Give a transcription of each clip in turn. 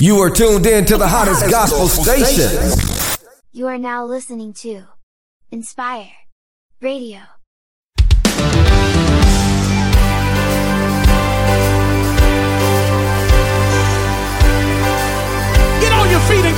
You are tuned in to the hottest gospel station. You are now listening to Inspire Radio. Get on your feet and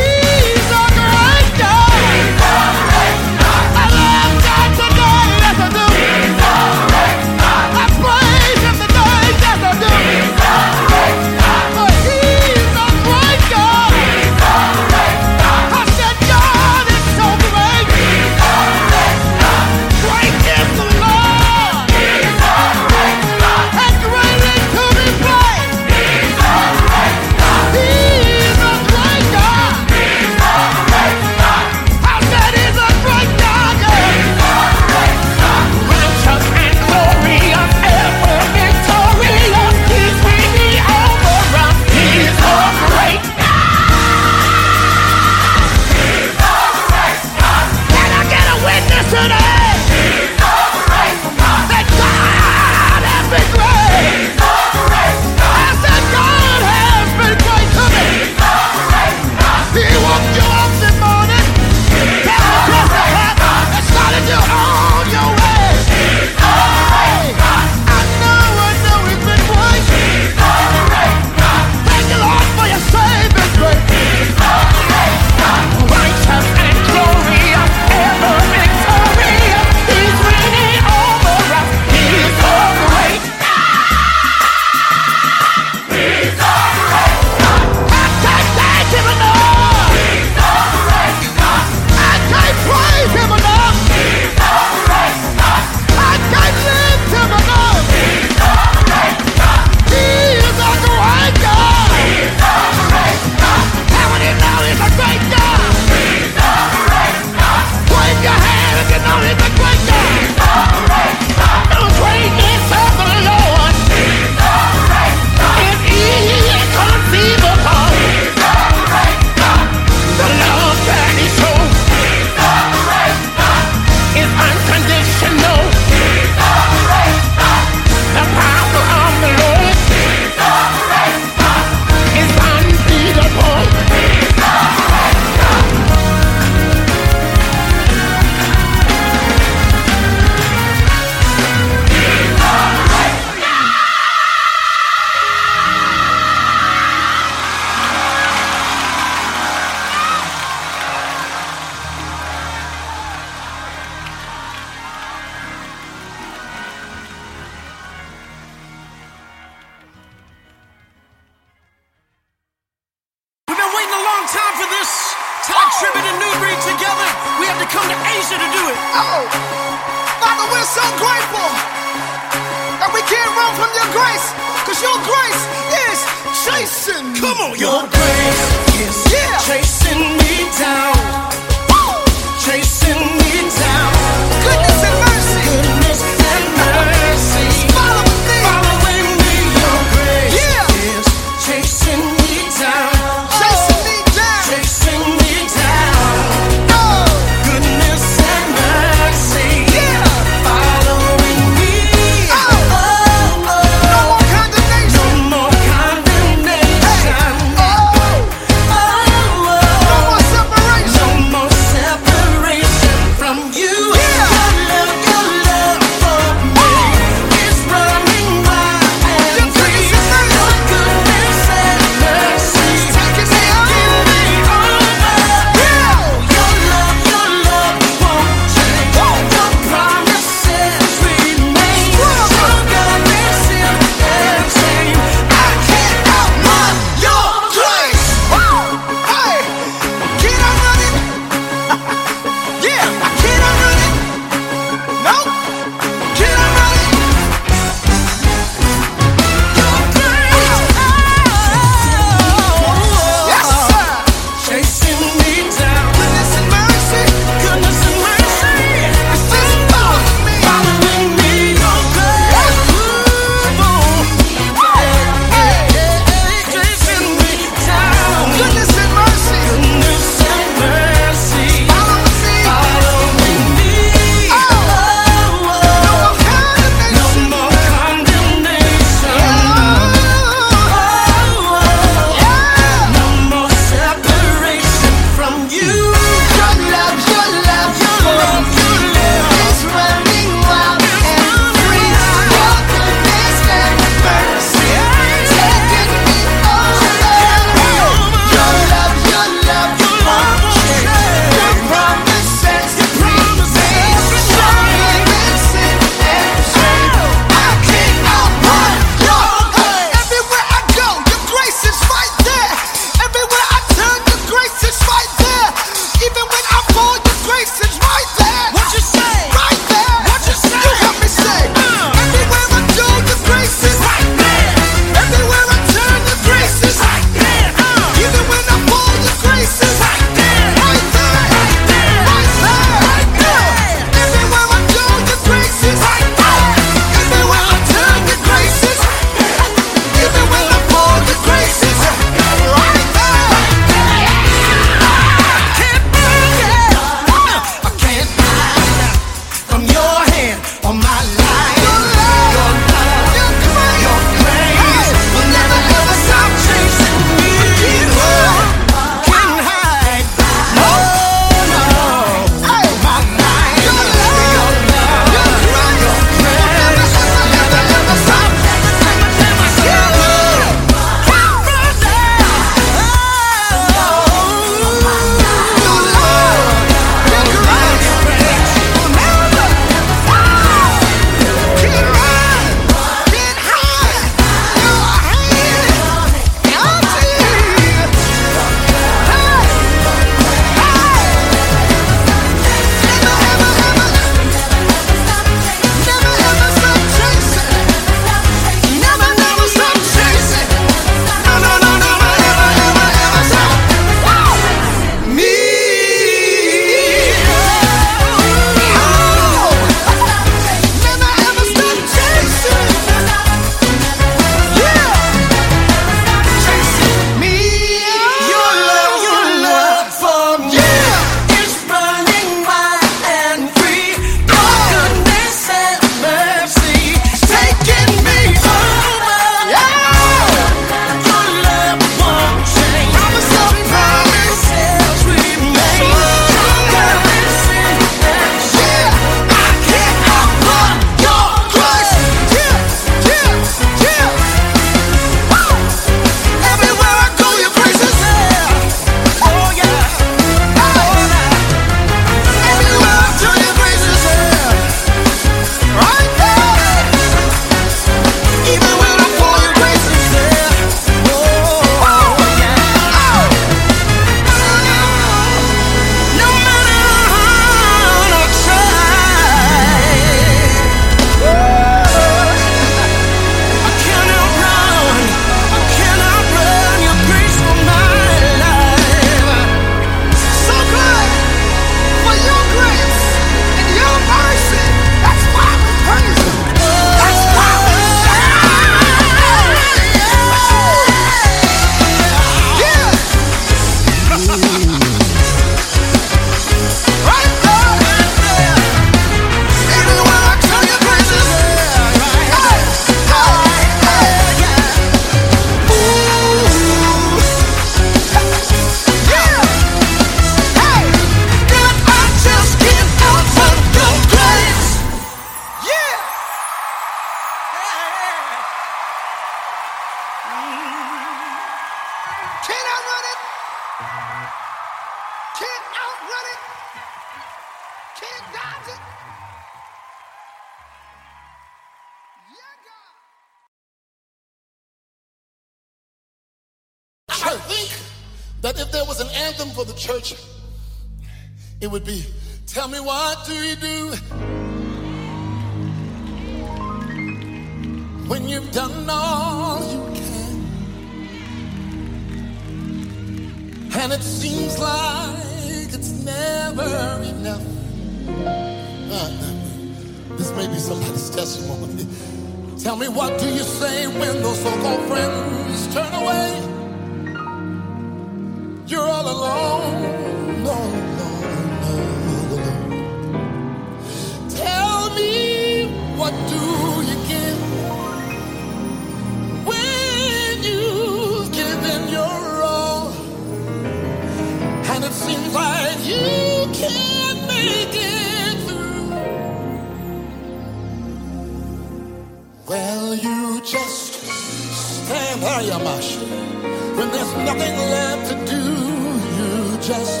just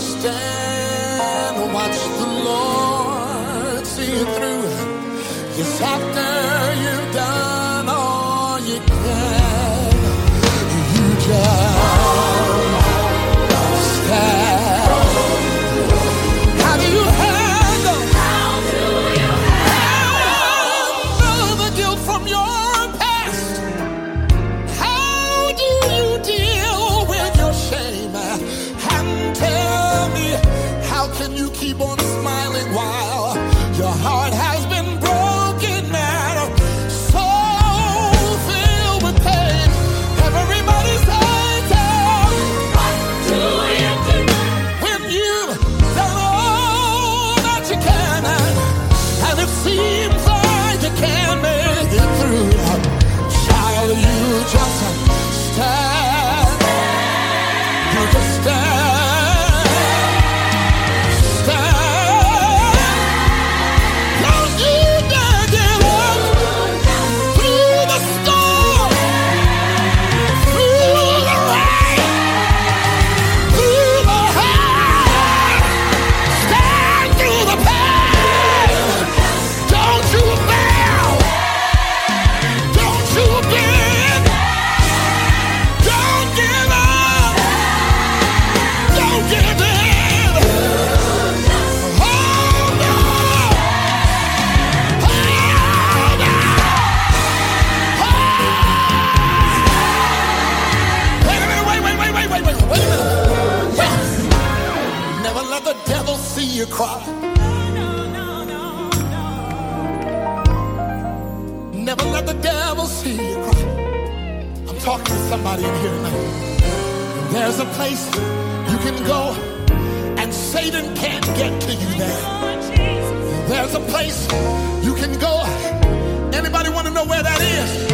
stand and watch the Lord see you through. Yes, after you've done. place you can go, and Satan can't get to you there. There's a place you can go. Anybody want to know where that is?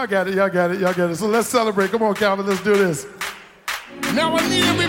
y'all got it, y'all got it, y'all got it. So let's celebrate. Come on, Calvin, let's do this. Now I need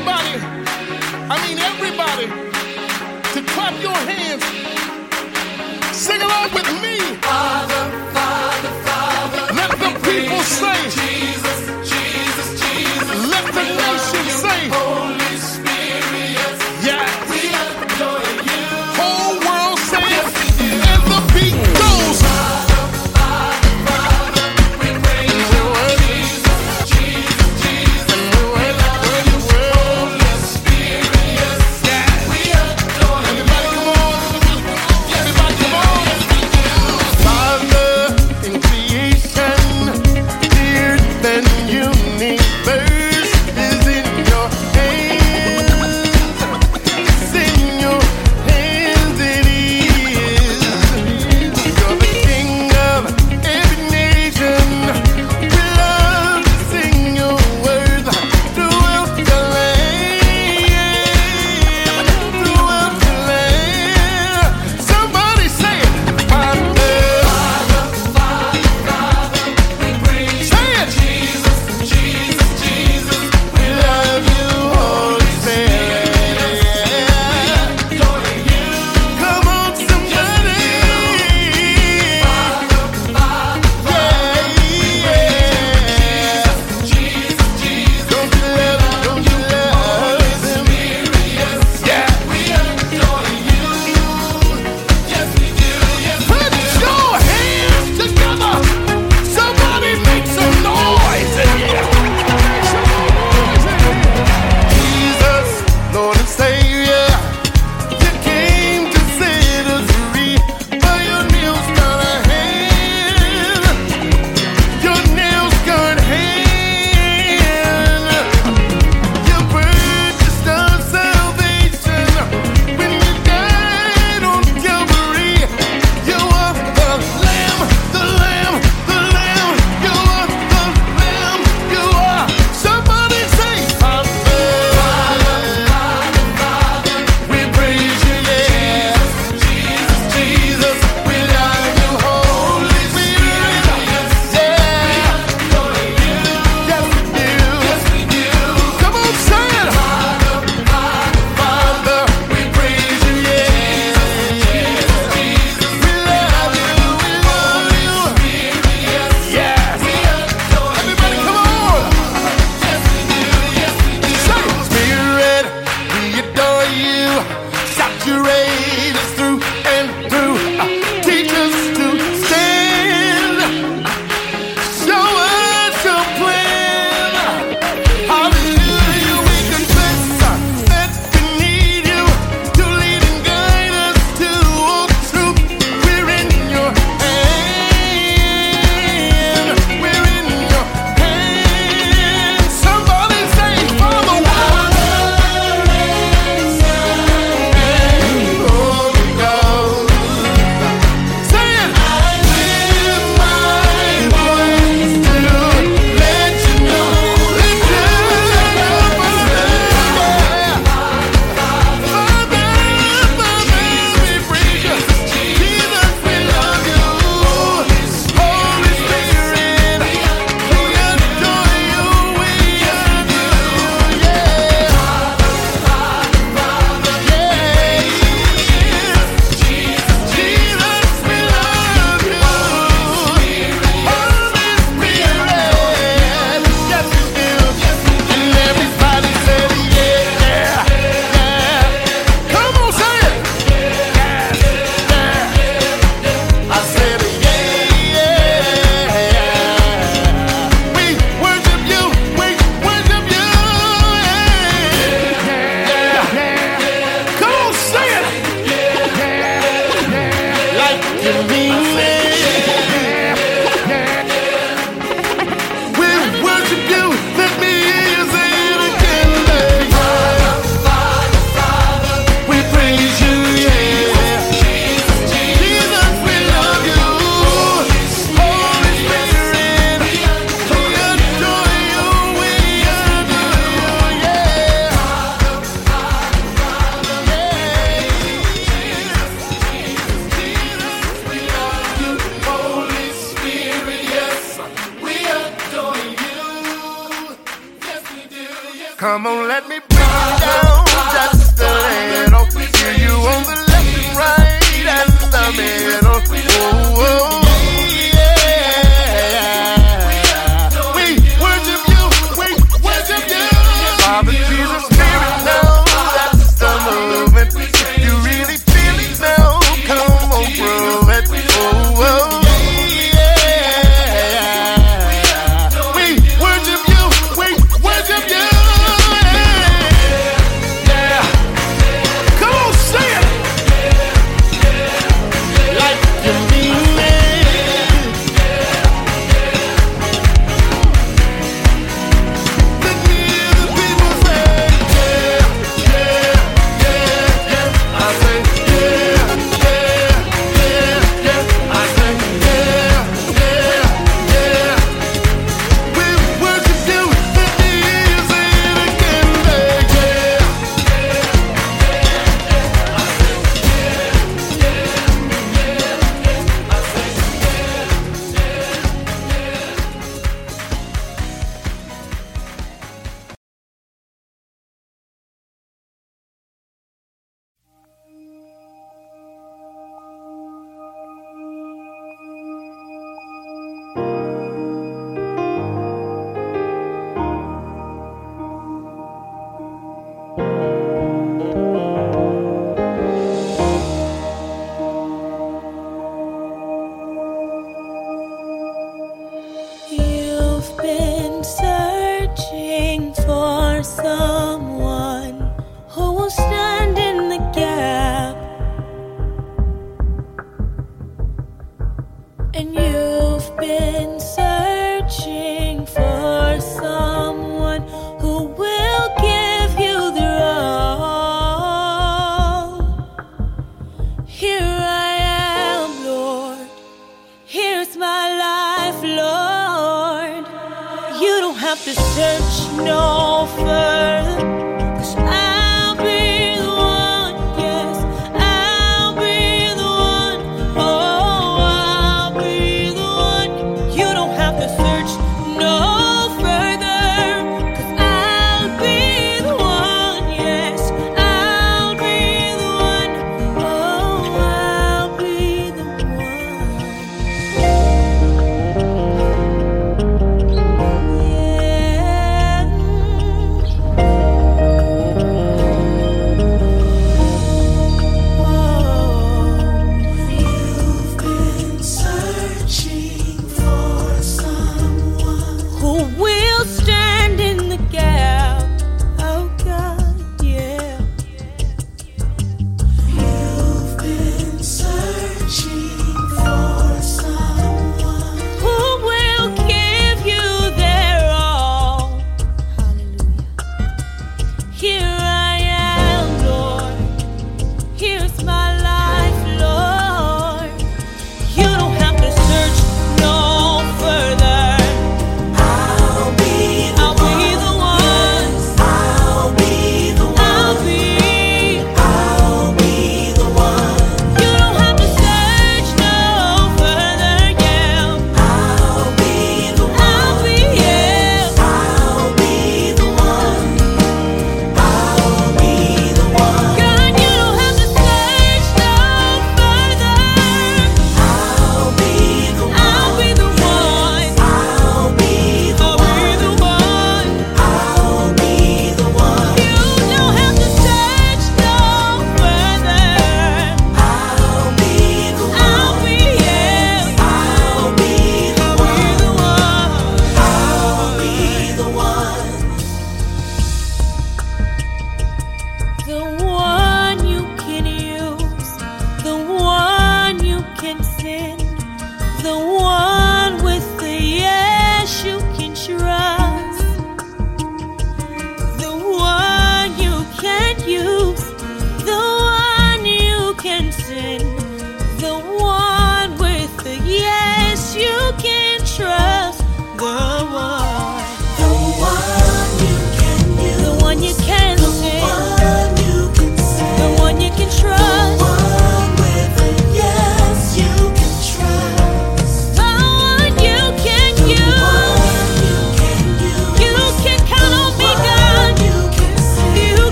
Come on, let me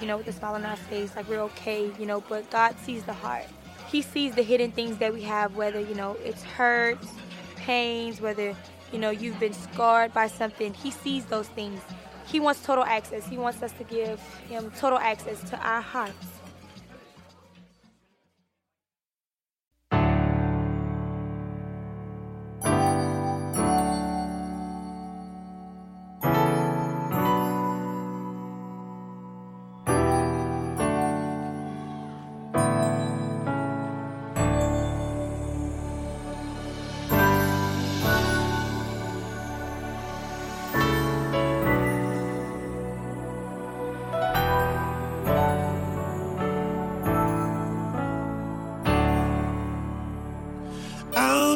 you know, with a smile on our face, like we're okay, you know, but God sees the heart. He sees the hidden things that we have, whether, you know, it's hurts, pains, whether, you know, you've been scarred by something. He sees those things. He wants total access. He wants us to give him total access to our hearts.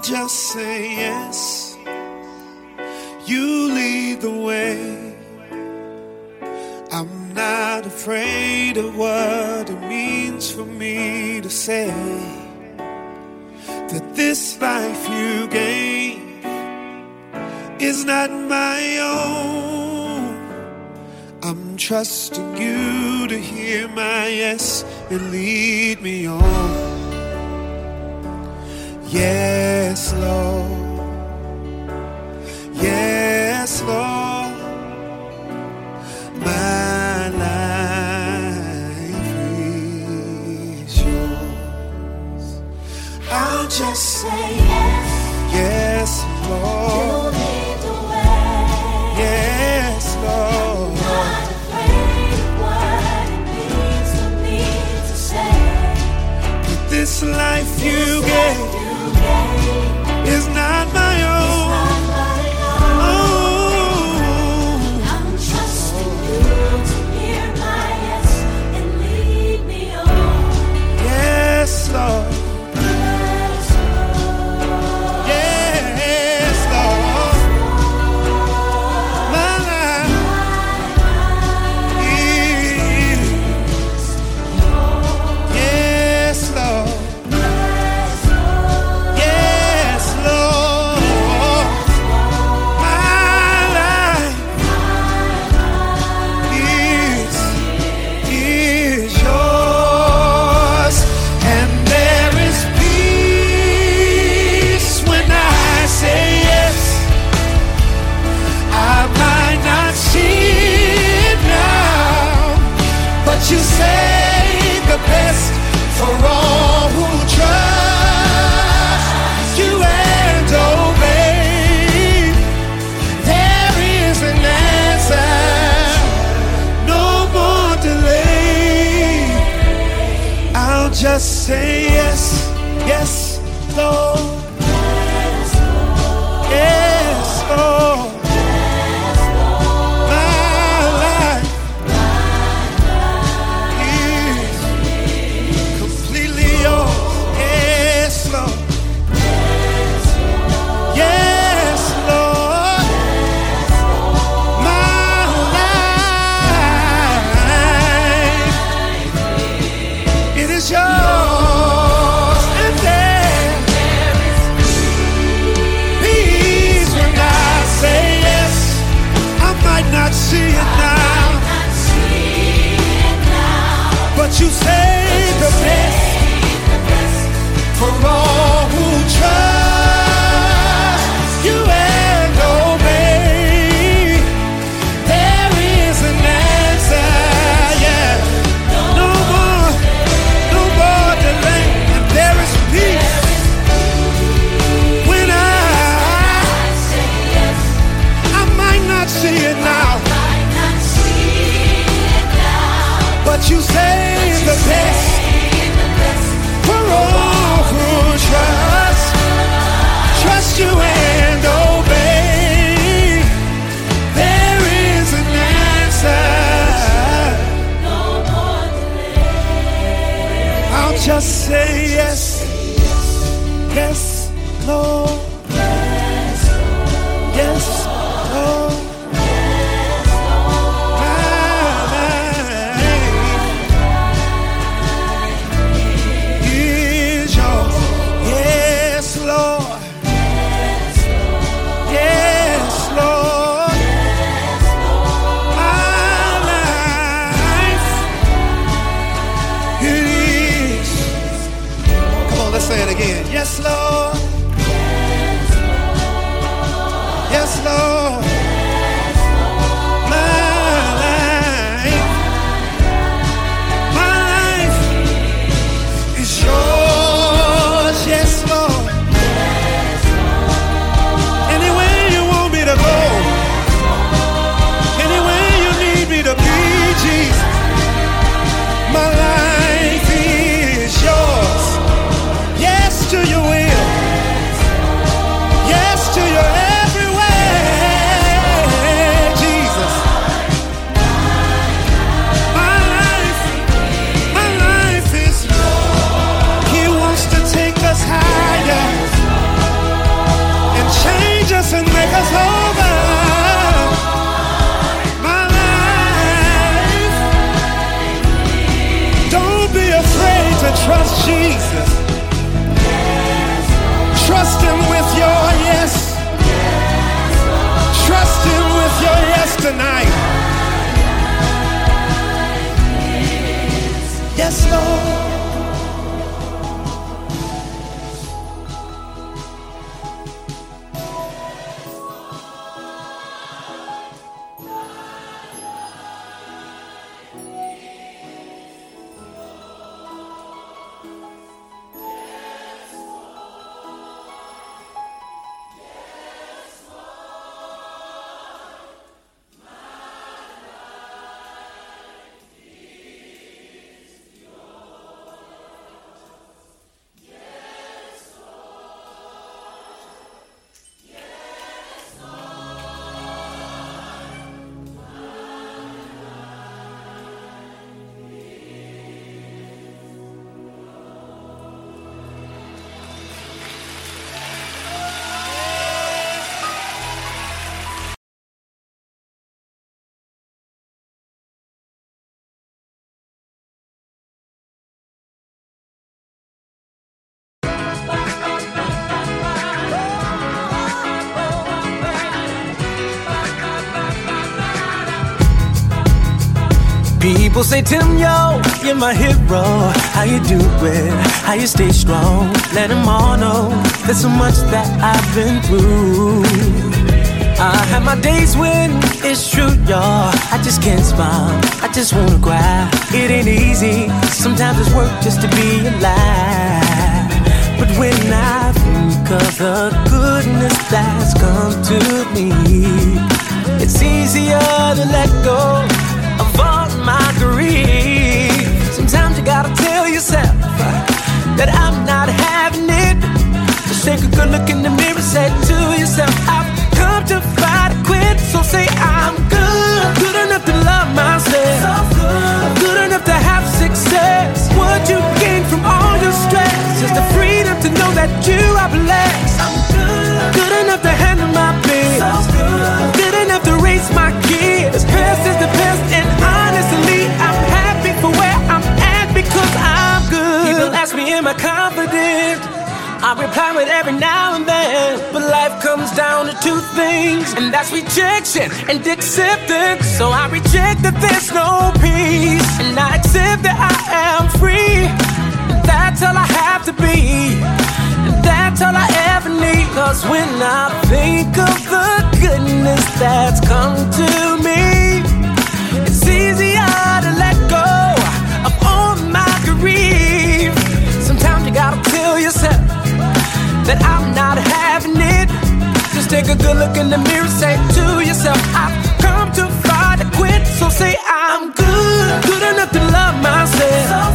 Just say yes. You lead the way. I'm not afraid of what it means for me to say that this life you gave is not my own. I'm trusting you to hear my yes and lead me on. Yes, Lord. Yes, Lord. My life is yours. I'll just say yes. Yes, Lord. Yes, Lord. This life you gave is not People say, Tim, yo, you're my hero. How you do it? How you stay strong? Let them all know there's so much that I've been through. I have my days when it's true, y'all. I just can't smile. I just wanna cry. It ain't easy. Sometimes it's work just to be alive. But when I think of the goodness that's come to me, it's easier to let go of all my grief. Sometimes you gotta tell yourself that I'm not having it. Just take a good look in the mirror, say to yourself, I've come to fight or quit. So say I'm good, good enough to love myself, good enough to have success. What you gain from all your stress is the freedom to know that you are blessed. I'm good, good enough to handle my bills, good enough am I confident? I reply with every now and then, but life comes down to two things, and that's rejection and acceptance. So I reject that there's no peace, and I accept that I am free. That's all I have to be, and that's all I ever need. Cause when I think of the goodness that's come to me, yourself that I'm not having it. Just take a good look in the mirror, say to yourself, I've come too far to quit. So say I'm good, good enough to love myself,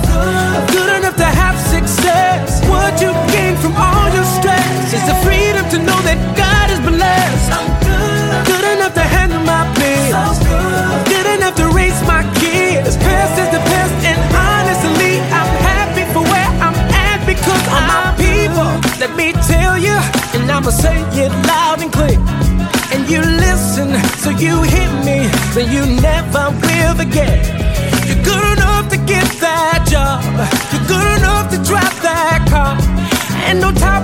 good enough to have success. What you gain from all your stress is the freedom to know that God I'ma say it loud and clear. And you listen, so you hear me, so you never will forget. You're good enough to get that job. You're good enough to drive that car. And on top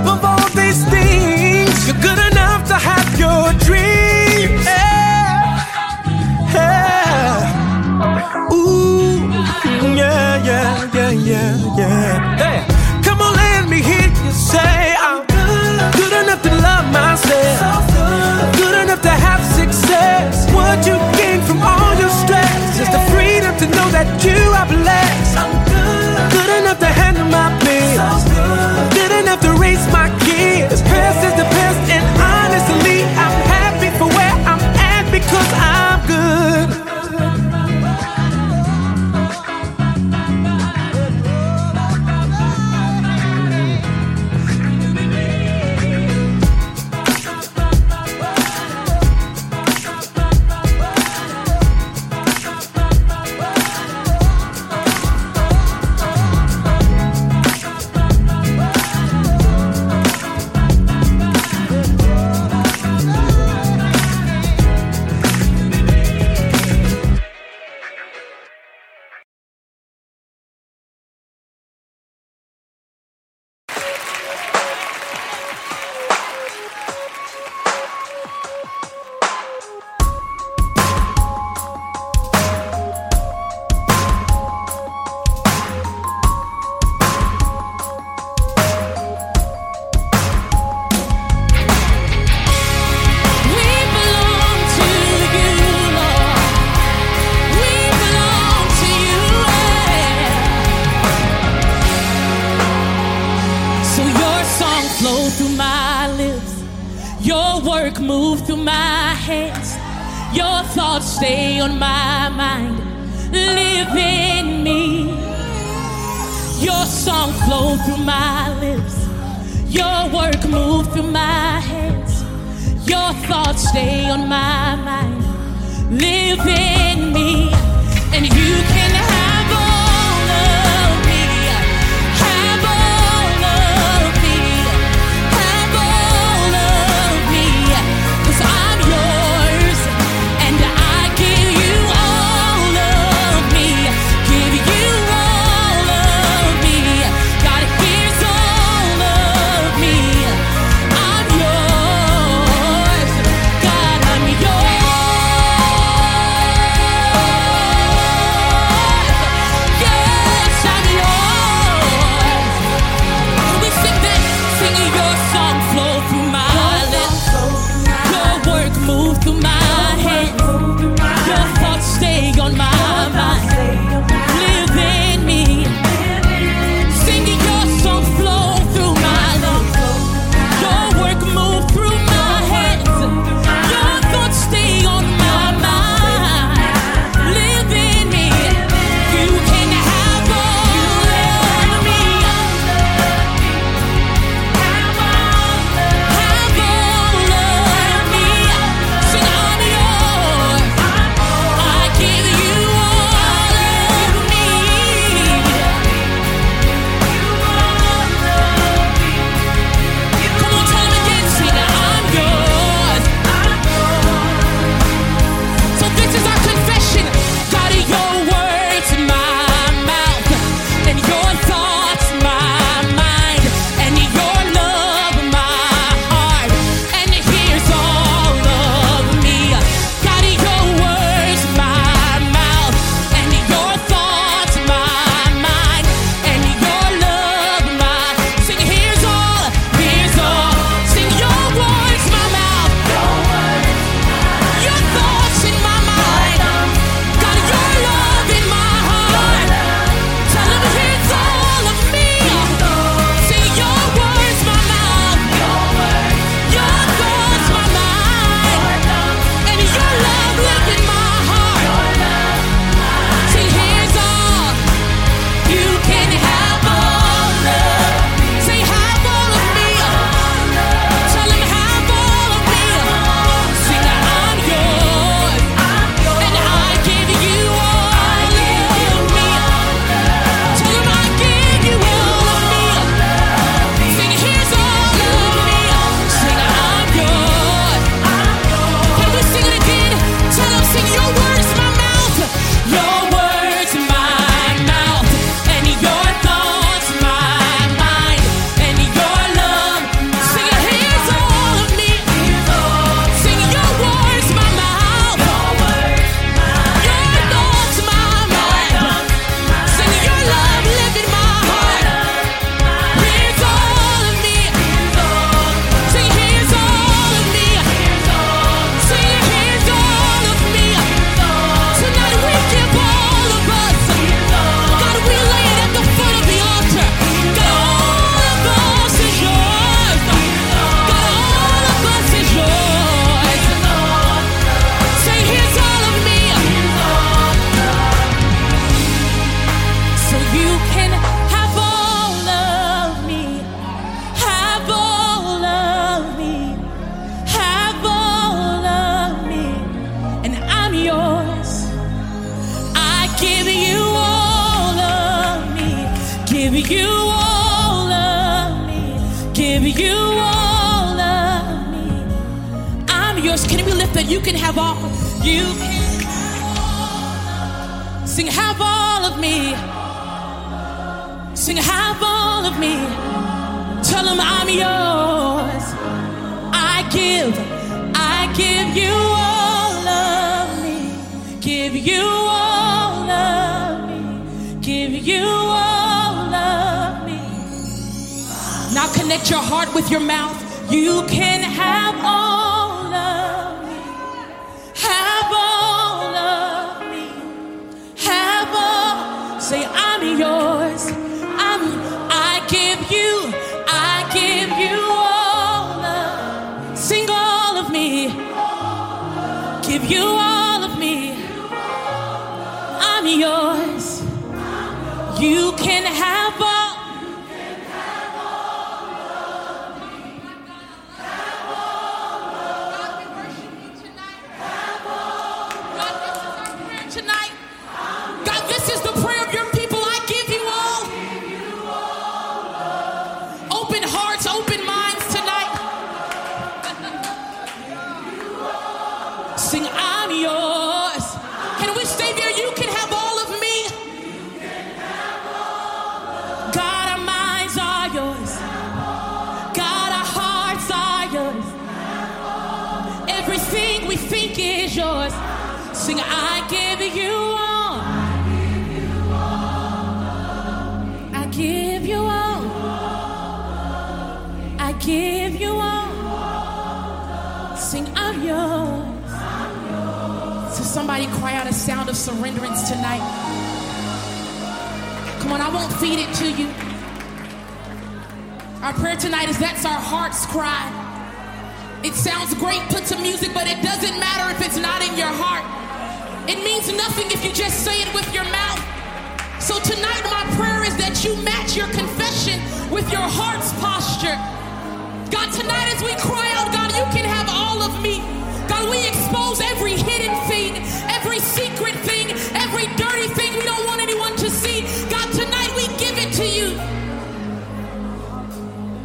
God. It sounds great put to music, but it doesn't matter if it's not in your heart. It means nothing if you just say it with your mouth. So tonight, my prayer is that you match your confession with your heart's posture. God, tonight as we cry out, God, you can have all of me. God, we expose every hidden thing, every secret thing, every dirty thing we don't want anyone to see. God, tonight we give it to you.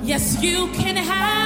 Yes, you can have.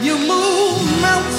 You move mountains.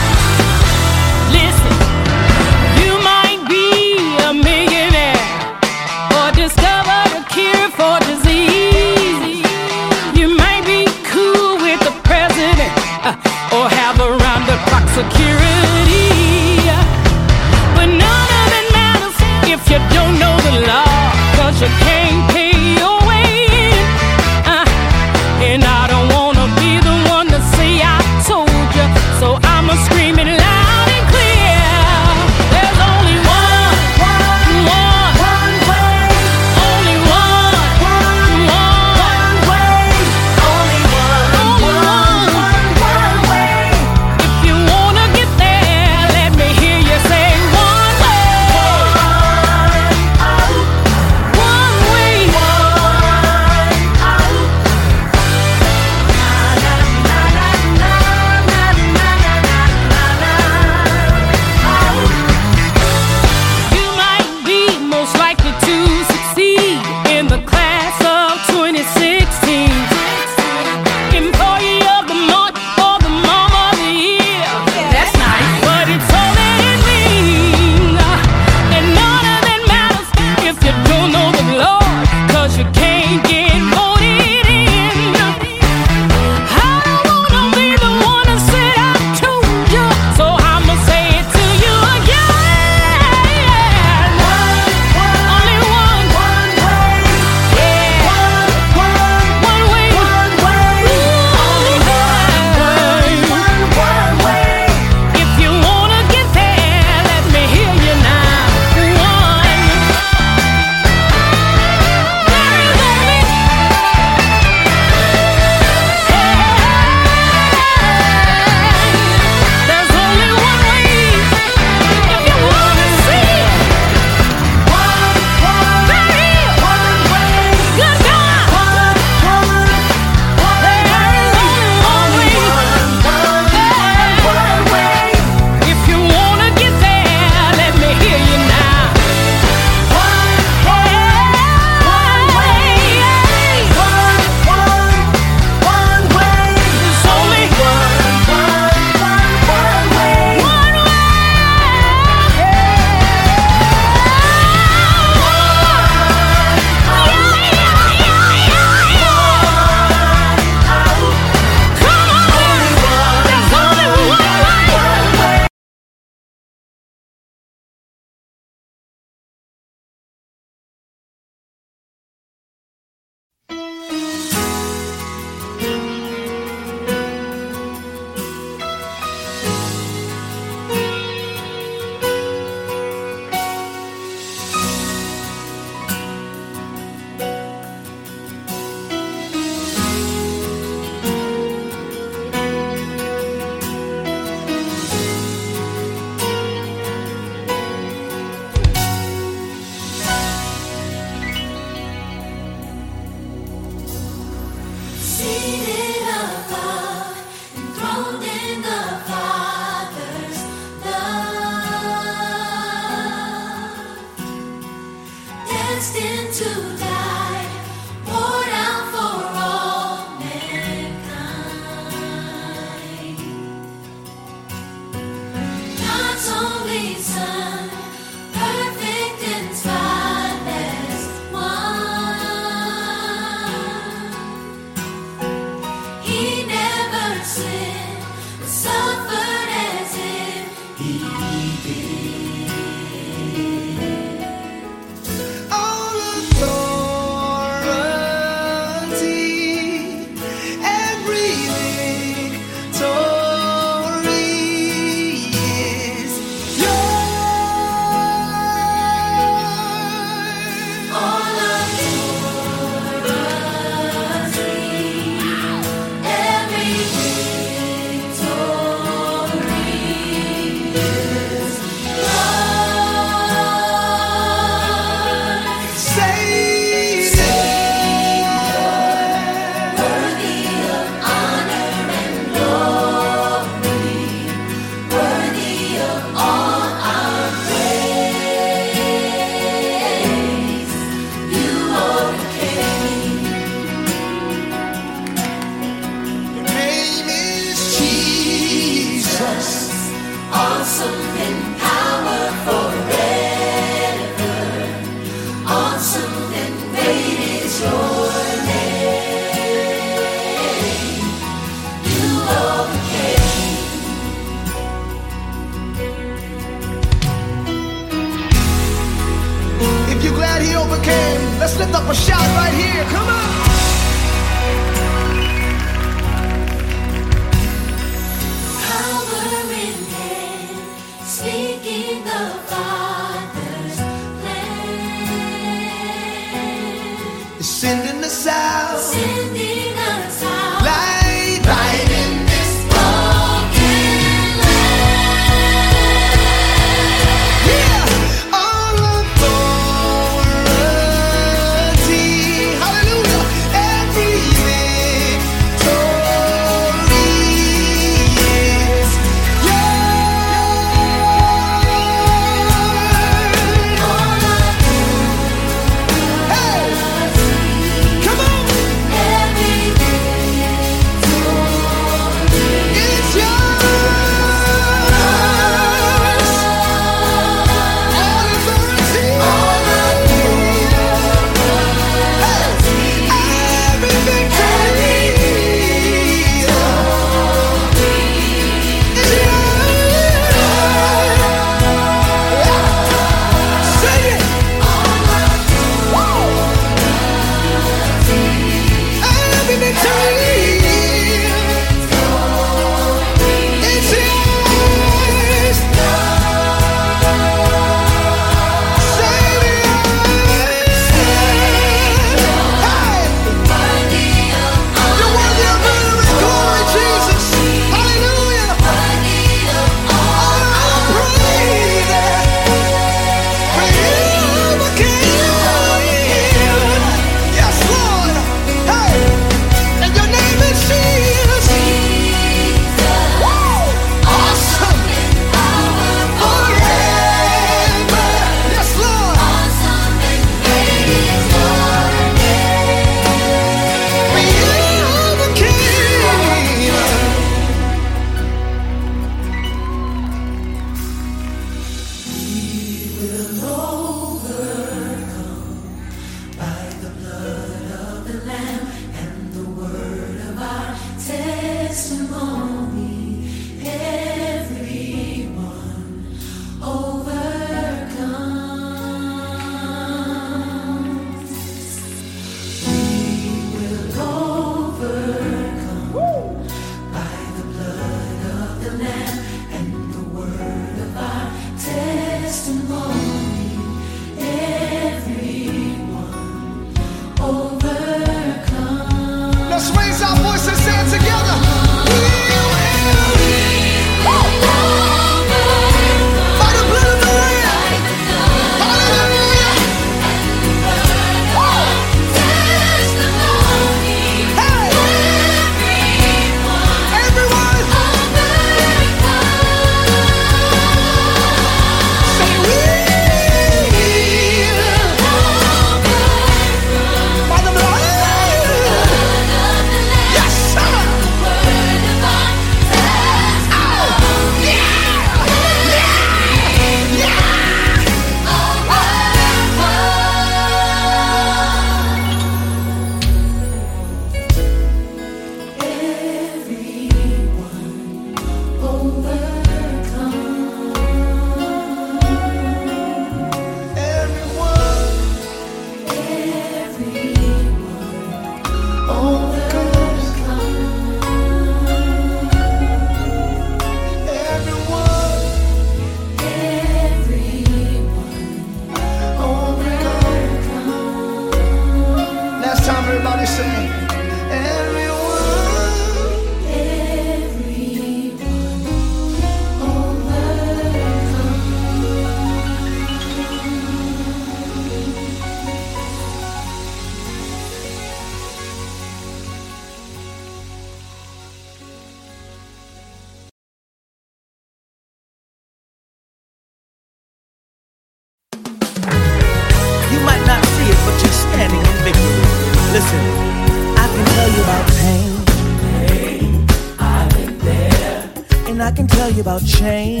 Change,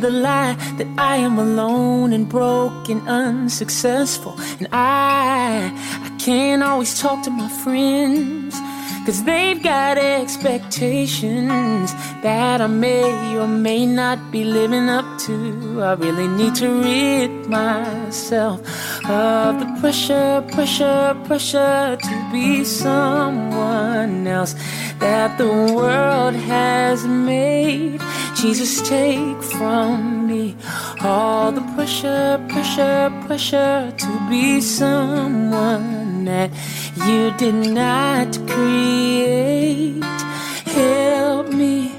the lie that I am alone and broken, unsuccessful. And I I can't always talk to my friends. Cause they've got expectations that I may or may not be living up to. I really need to rid myself of the pressure, pressure, pressure to be someone else that the world has made. Jesus, take from me all the pressure, pressure, pressure to be someone that you did not create. Help me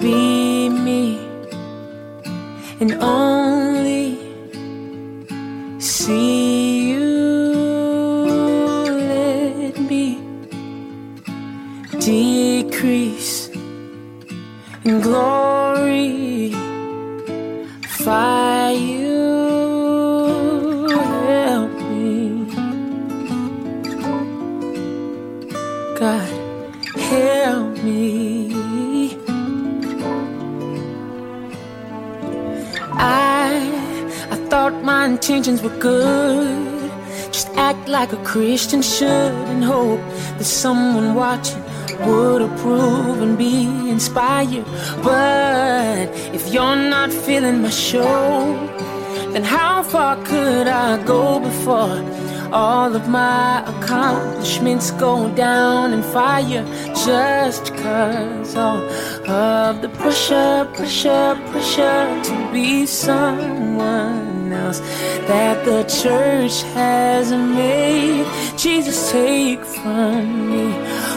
be me and only see glory. Fire you help me. God help me. I I thought my intentions were good. Just act like a Christian should and hope that someone watching would approve and be inspired. But if you're not feeling my show, then how far could I go before all of my accomplishments go down in fire? Just cause all of the pressure, pressure, pressure to be someone else that the church has made. Jesus, take from me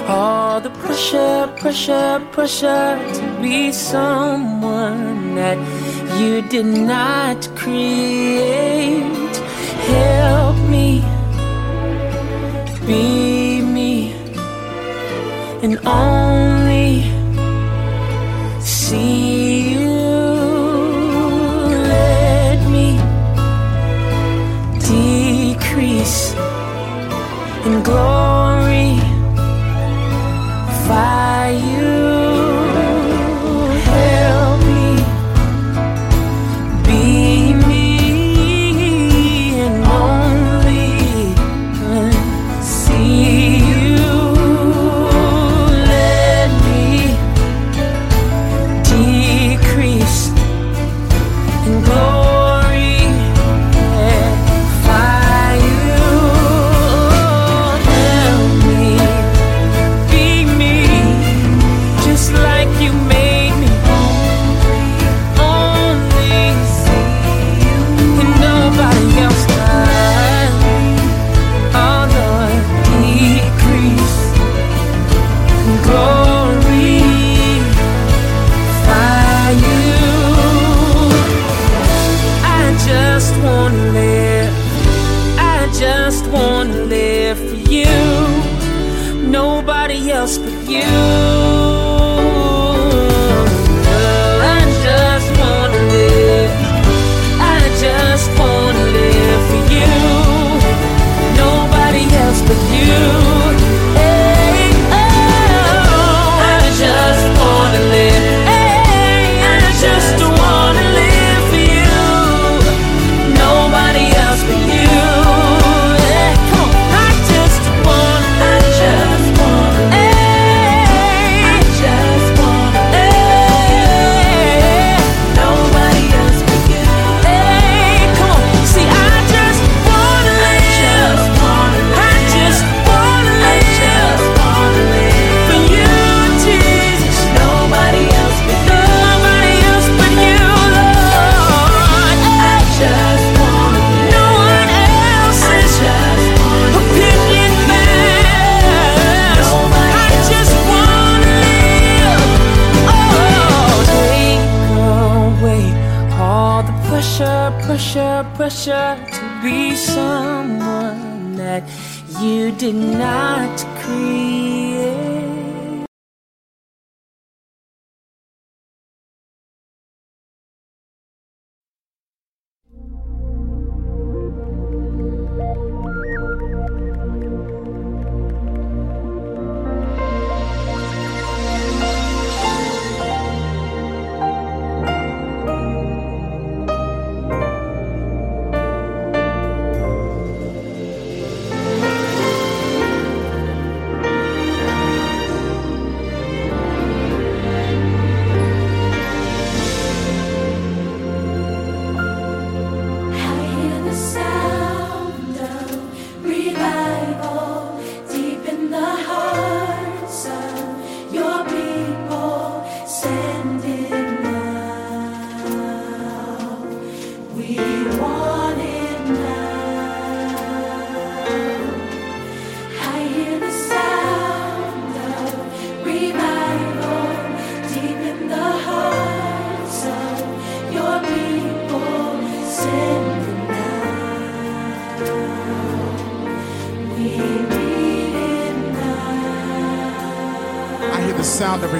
all the pressure, pressure, pressure to be someone that you did not create. Help me be me and only see glory. Fire to be someone that you did not create.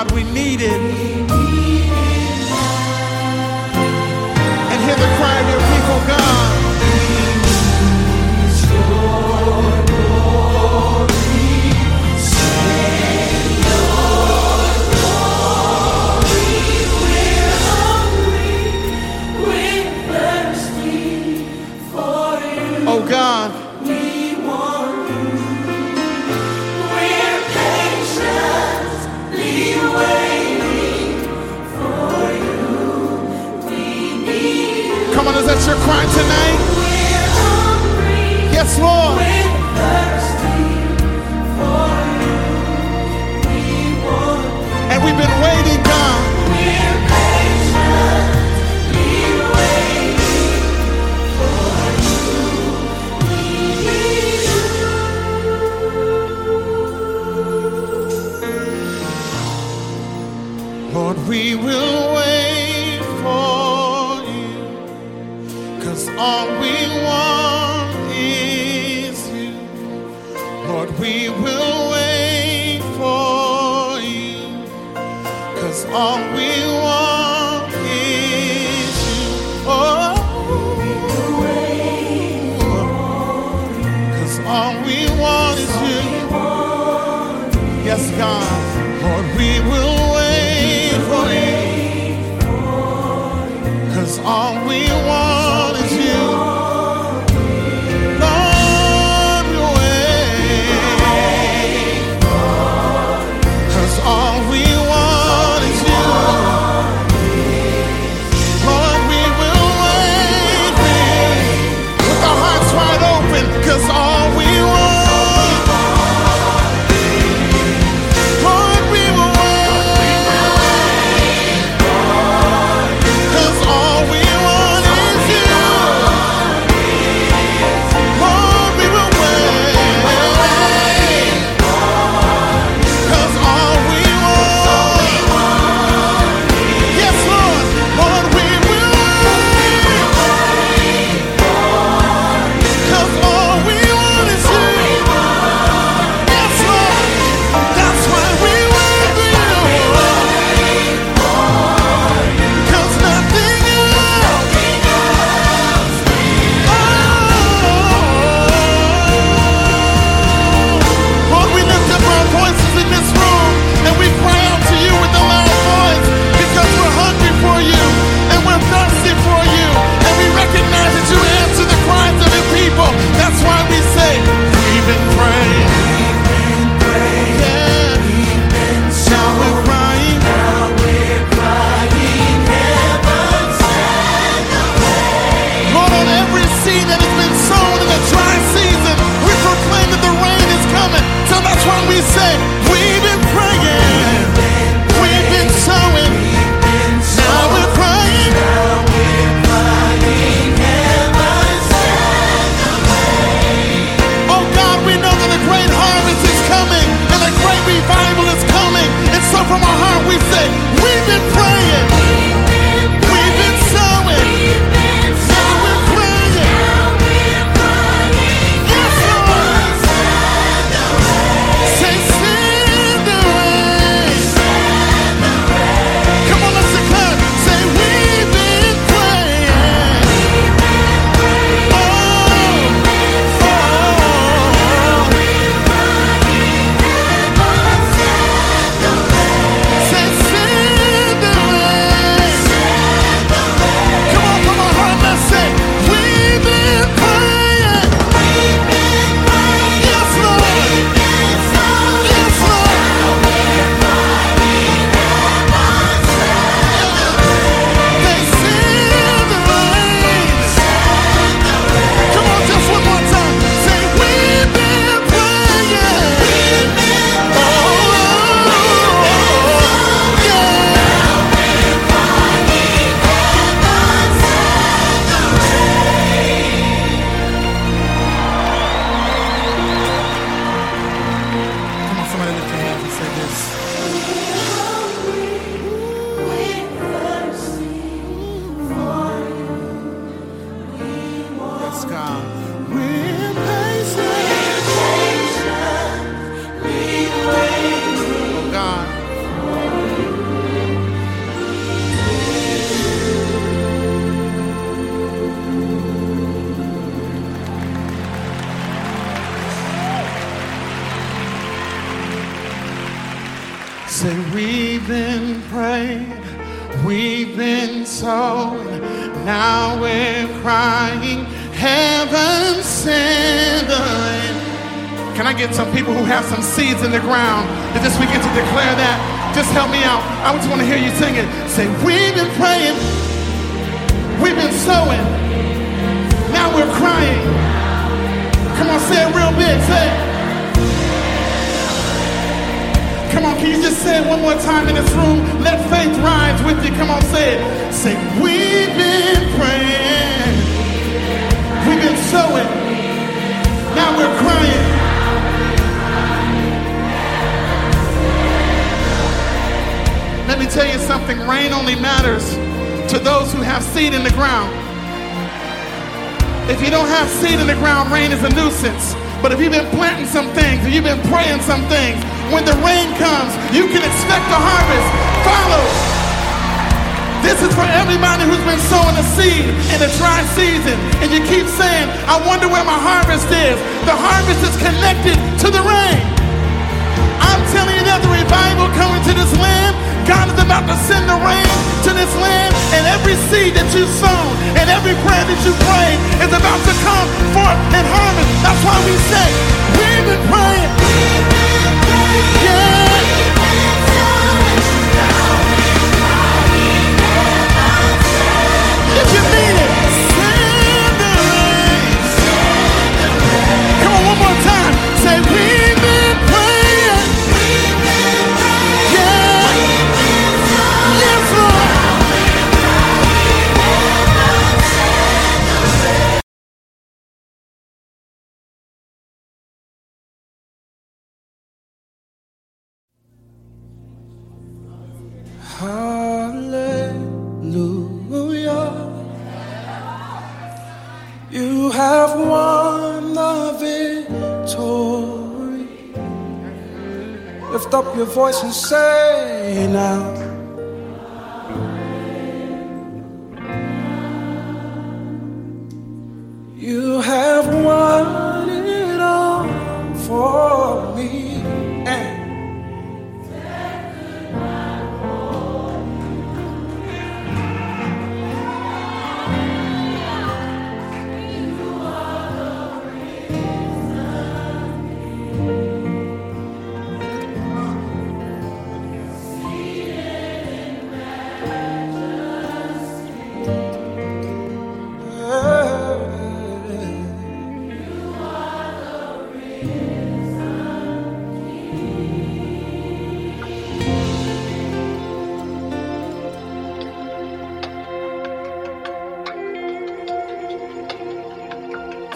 God we it. once more.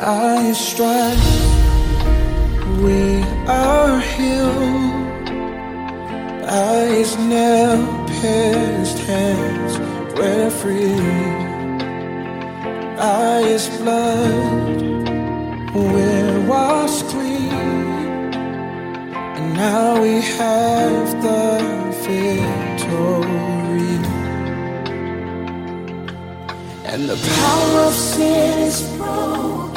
highest strife, we are healed. Eyes now pierced, hands We're free. Eyes blood, we're washed clean. And now we have the victory. And the power of sin is broken.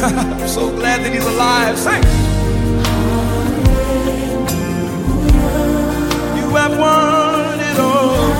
I'm so glad that he's alive. Sing. You have won it all.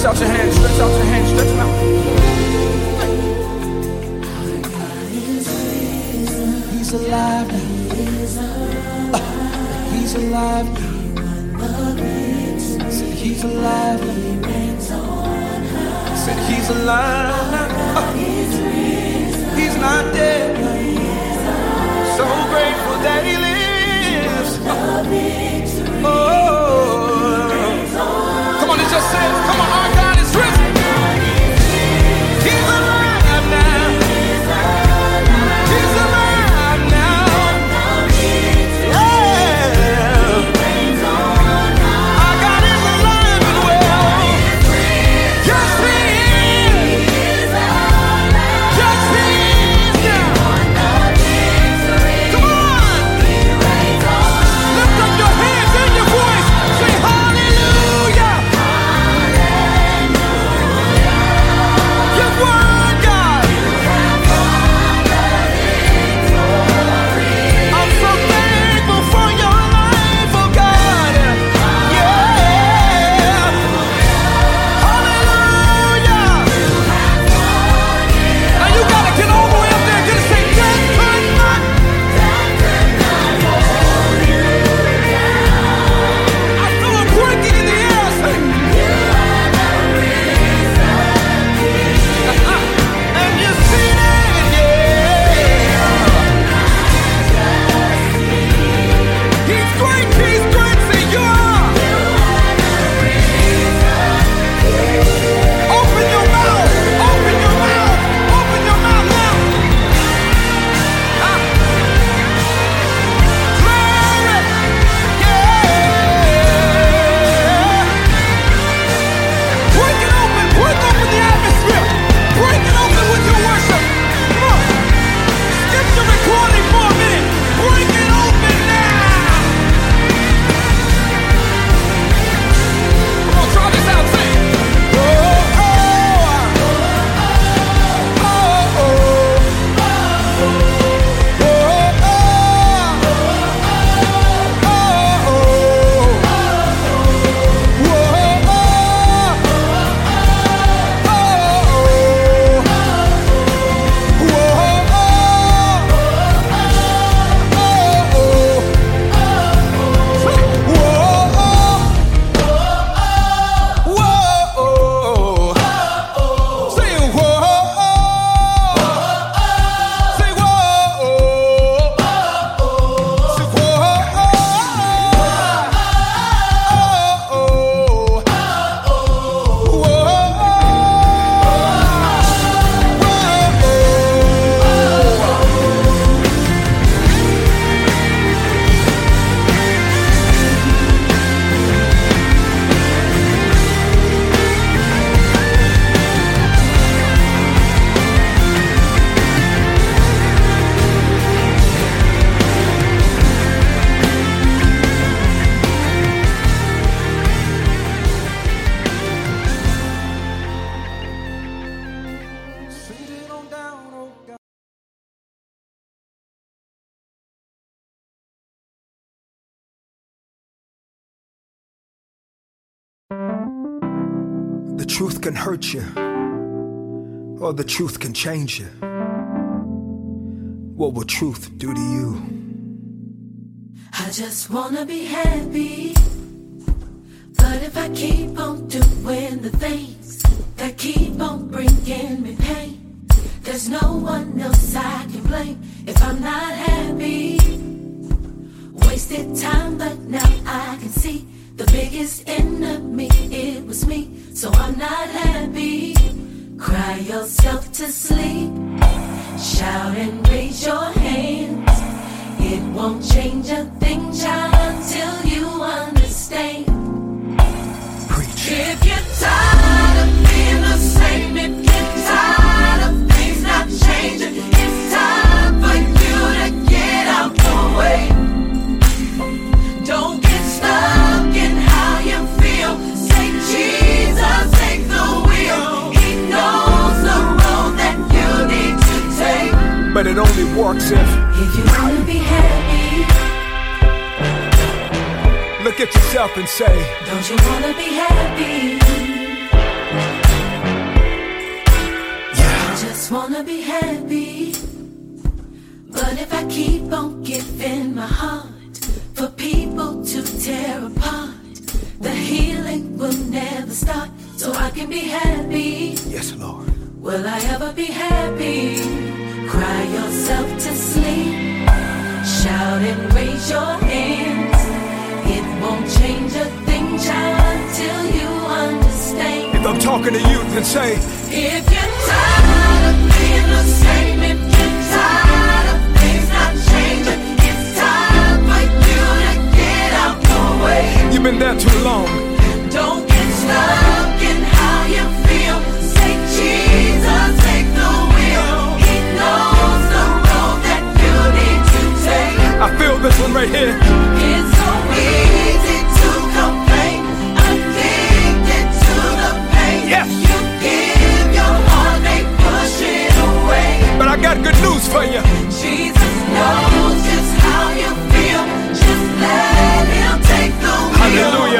Stretch out your hands, stretch out your hands, stretch them out. He's alive. He's alive. Said he's alive. Said he's alive. He's not dead. So grateful that he lives. Oh, the truth can change you. What will truth do to you? I just wanna be happy. But if I keep on doing the things that keep on bringing me pain, there's no one else I can blame if I'm not happy. Wasted time, but now I can see the biggest enemy, it was me. So I'm not happy. Cry yourself to sleep. Shout and raise your hands. It won't change a thing, child, until you understand. If you're tired works if If you wanna be happy, Look at yourself and say, Don't you wanna be happy? Yeah. I just wanna be happy. But if I keep on giving my heart for people to tear apart, the healing will never start. So I can be happy. Yes, Lord. Will I ever be happy? Cry yourself to sleep. Shout and raise your hands. It won't change a thing, child, until you understand. If I'm talking to you, then say, If you're tired of being the same, if you're tired of things not changing, it's time for you to get out the way. You've been there too long. Don't get stuck in how you feel. Say, Jesus, I feel this one right here. It's so easy to complain, addicted to the pain. Yes. You give your heart, they push it away. But I got good news for you. Jesus knows just how you feel. Just let him take the wheel. Hallelujah.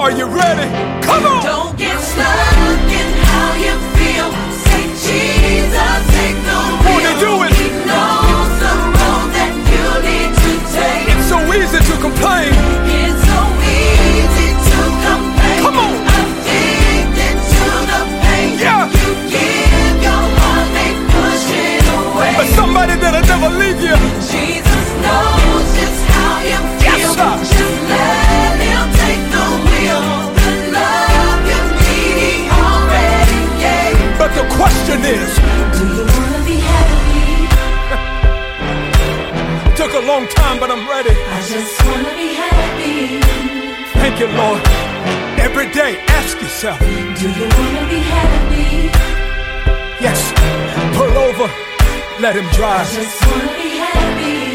Are you ready? Come on! Don't long time, but I'm ready. I just wanna be happy. Thank you, Lord. Every day, ask yourself, Do you wanna be happy? yes, pull over, let him drive. I just wanna be happy.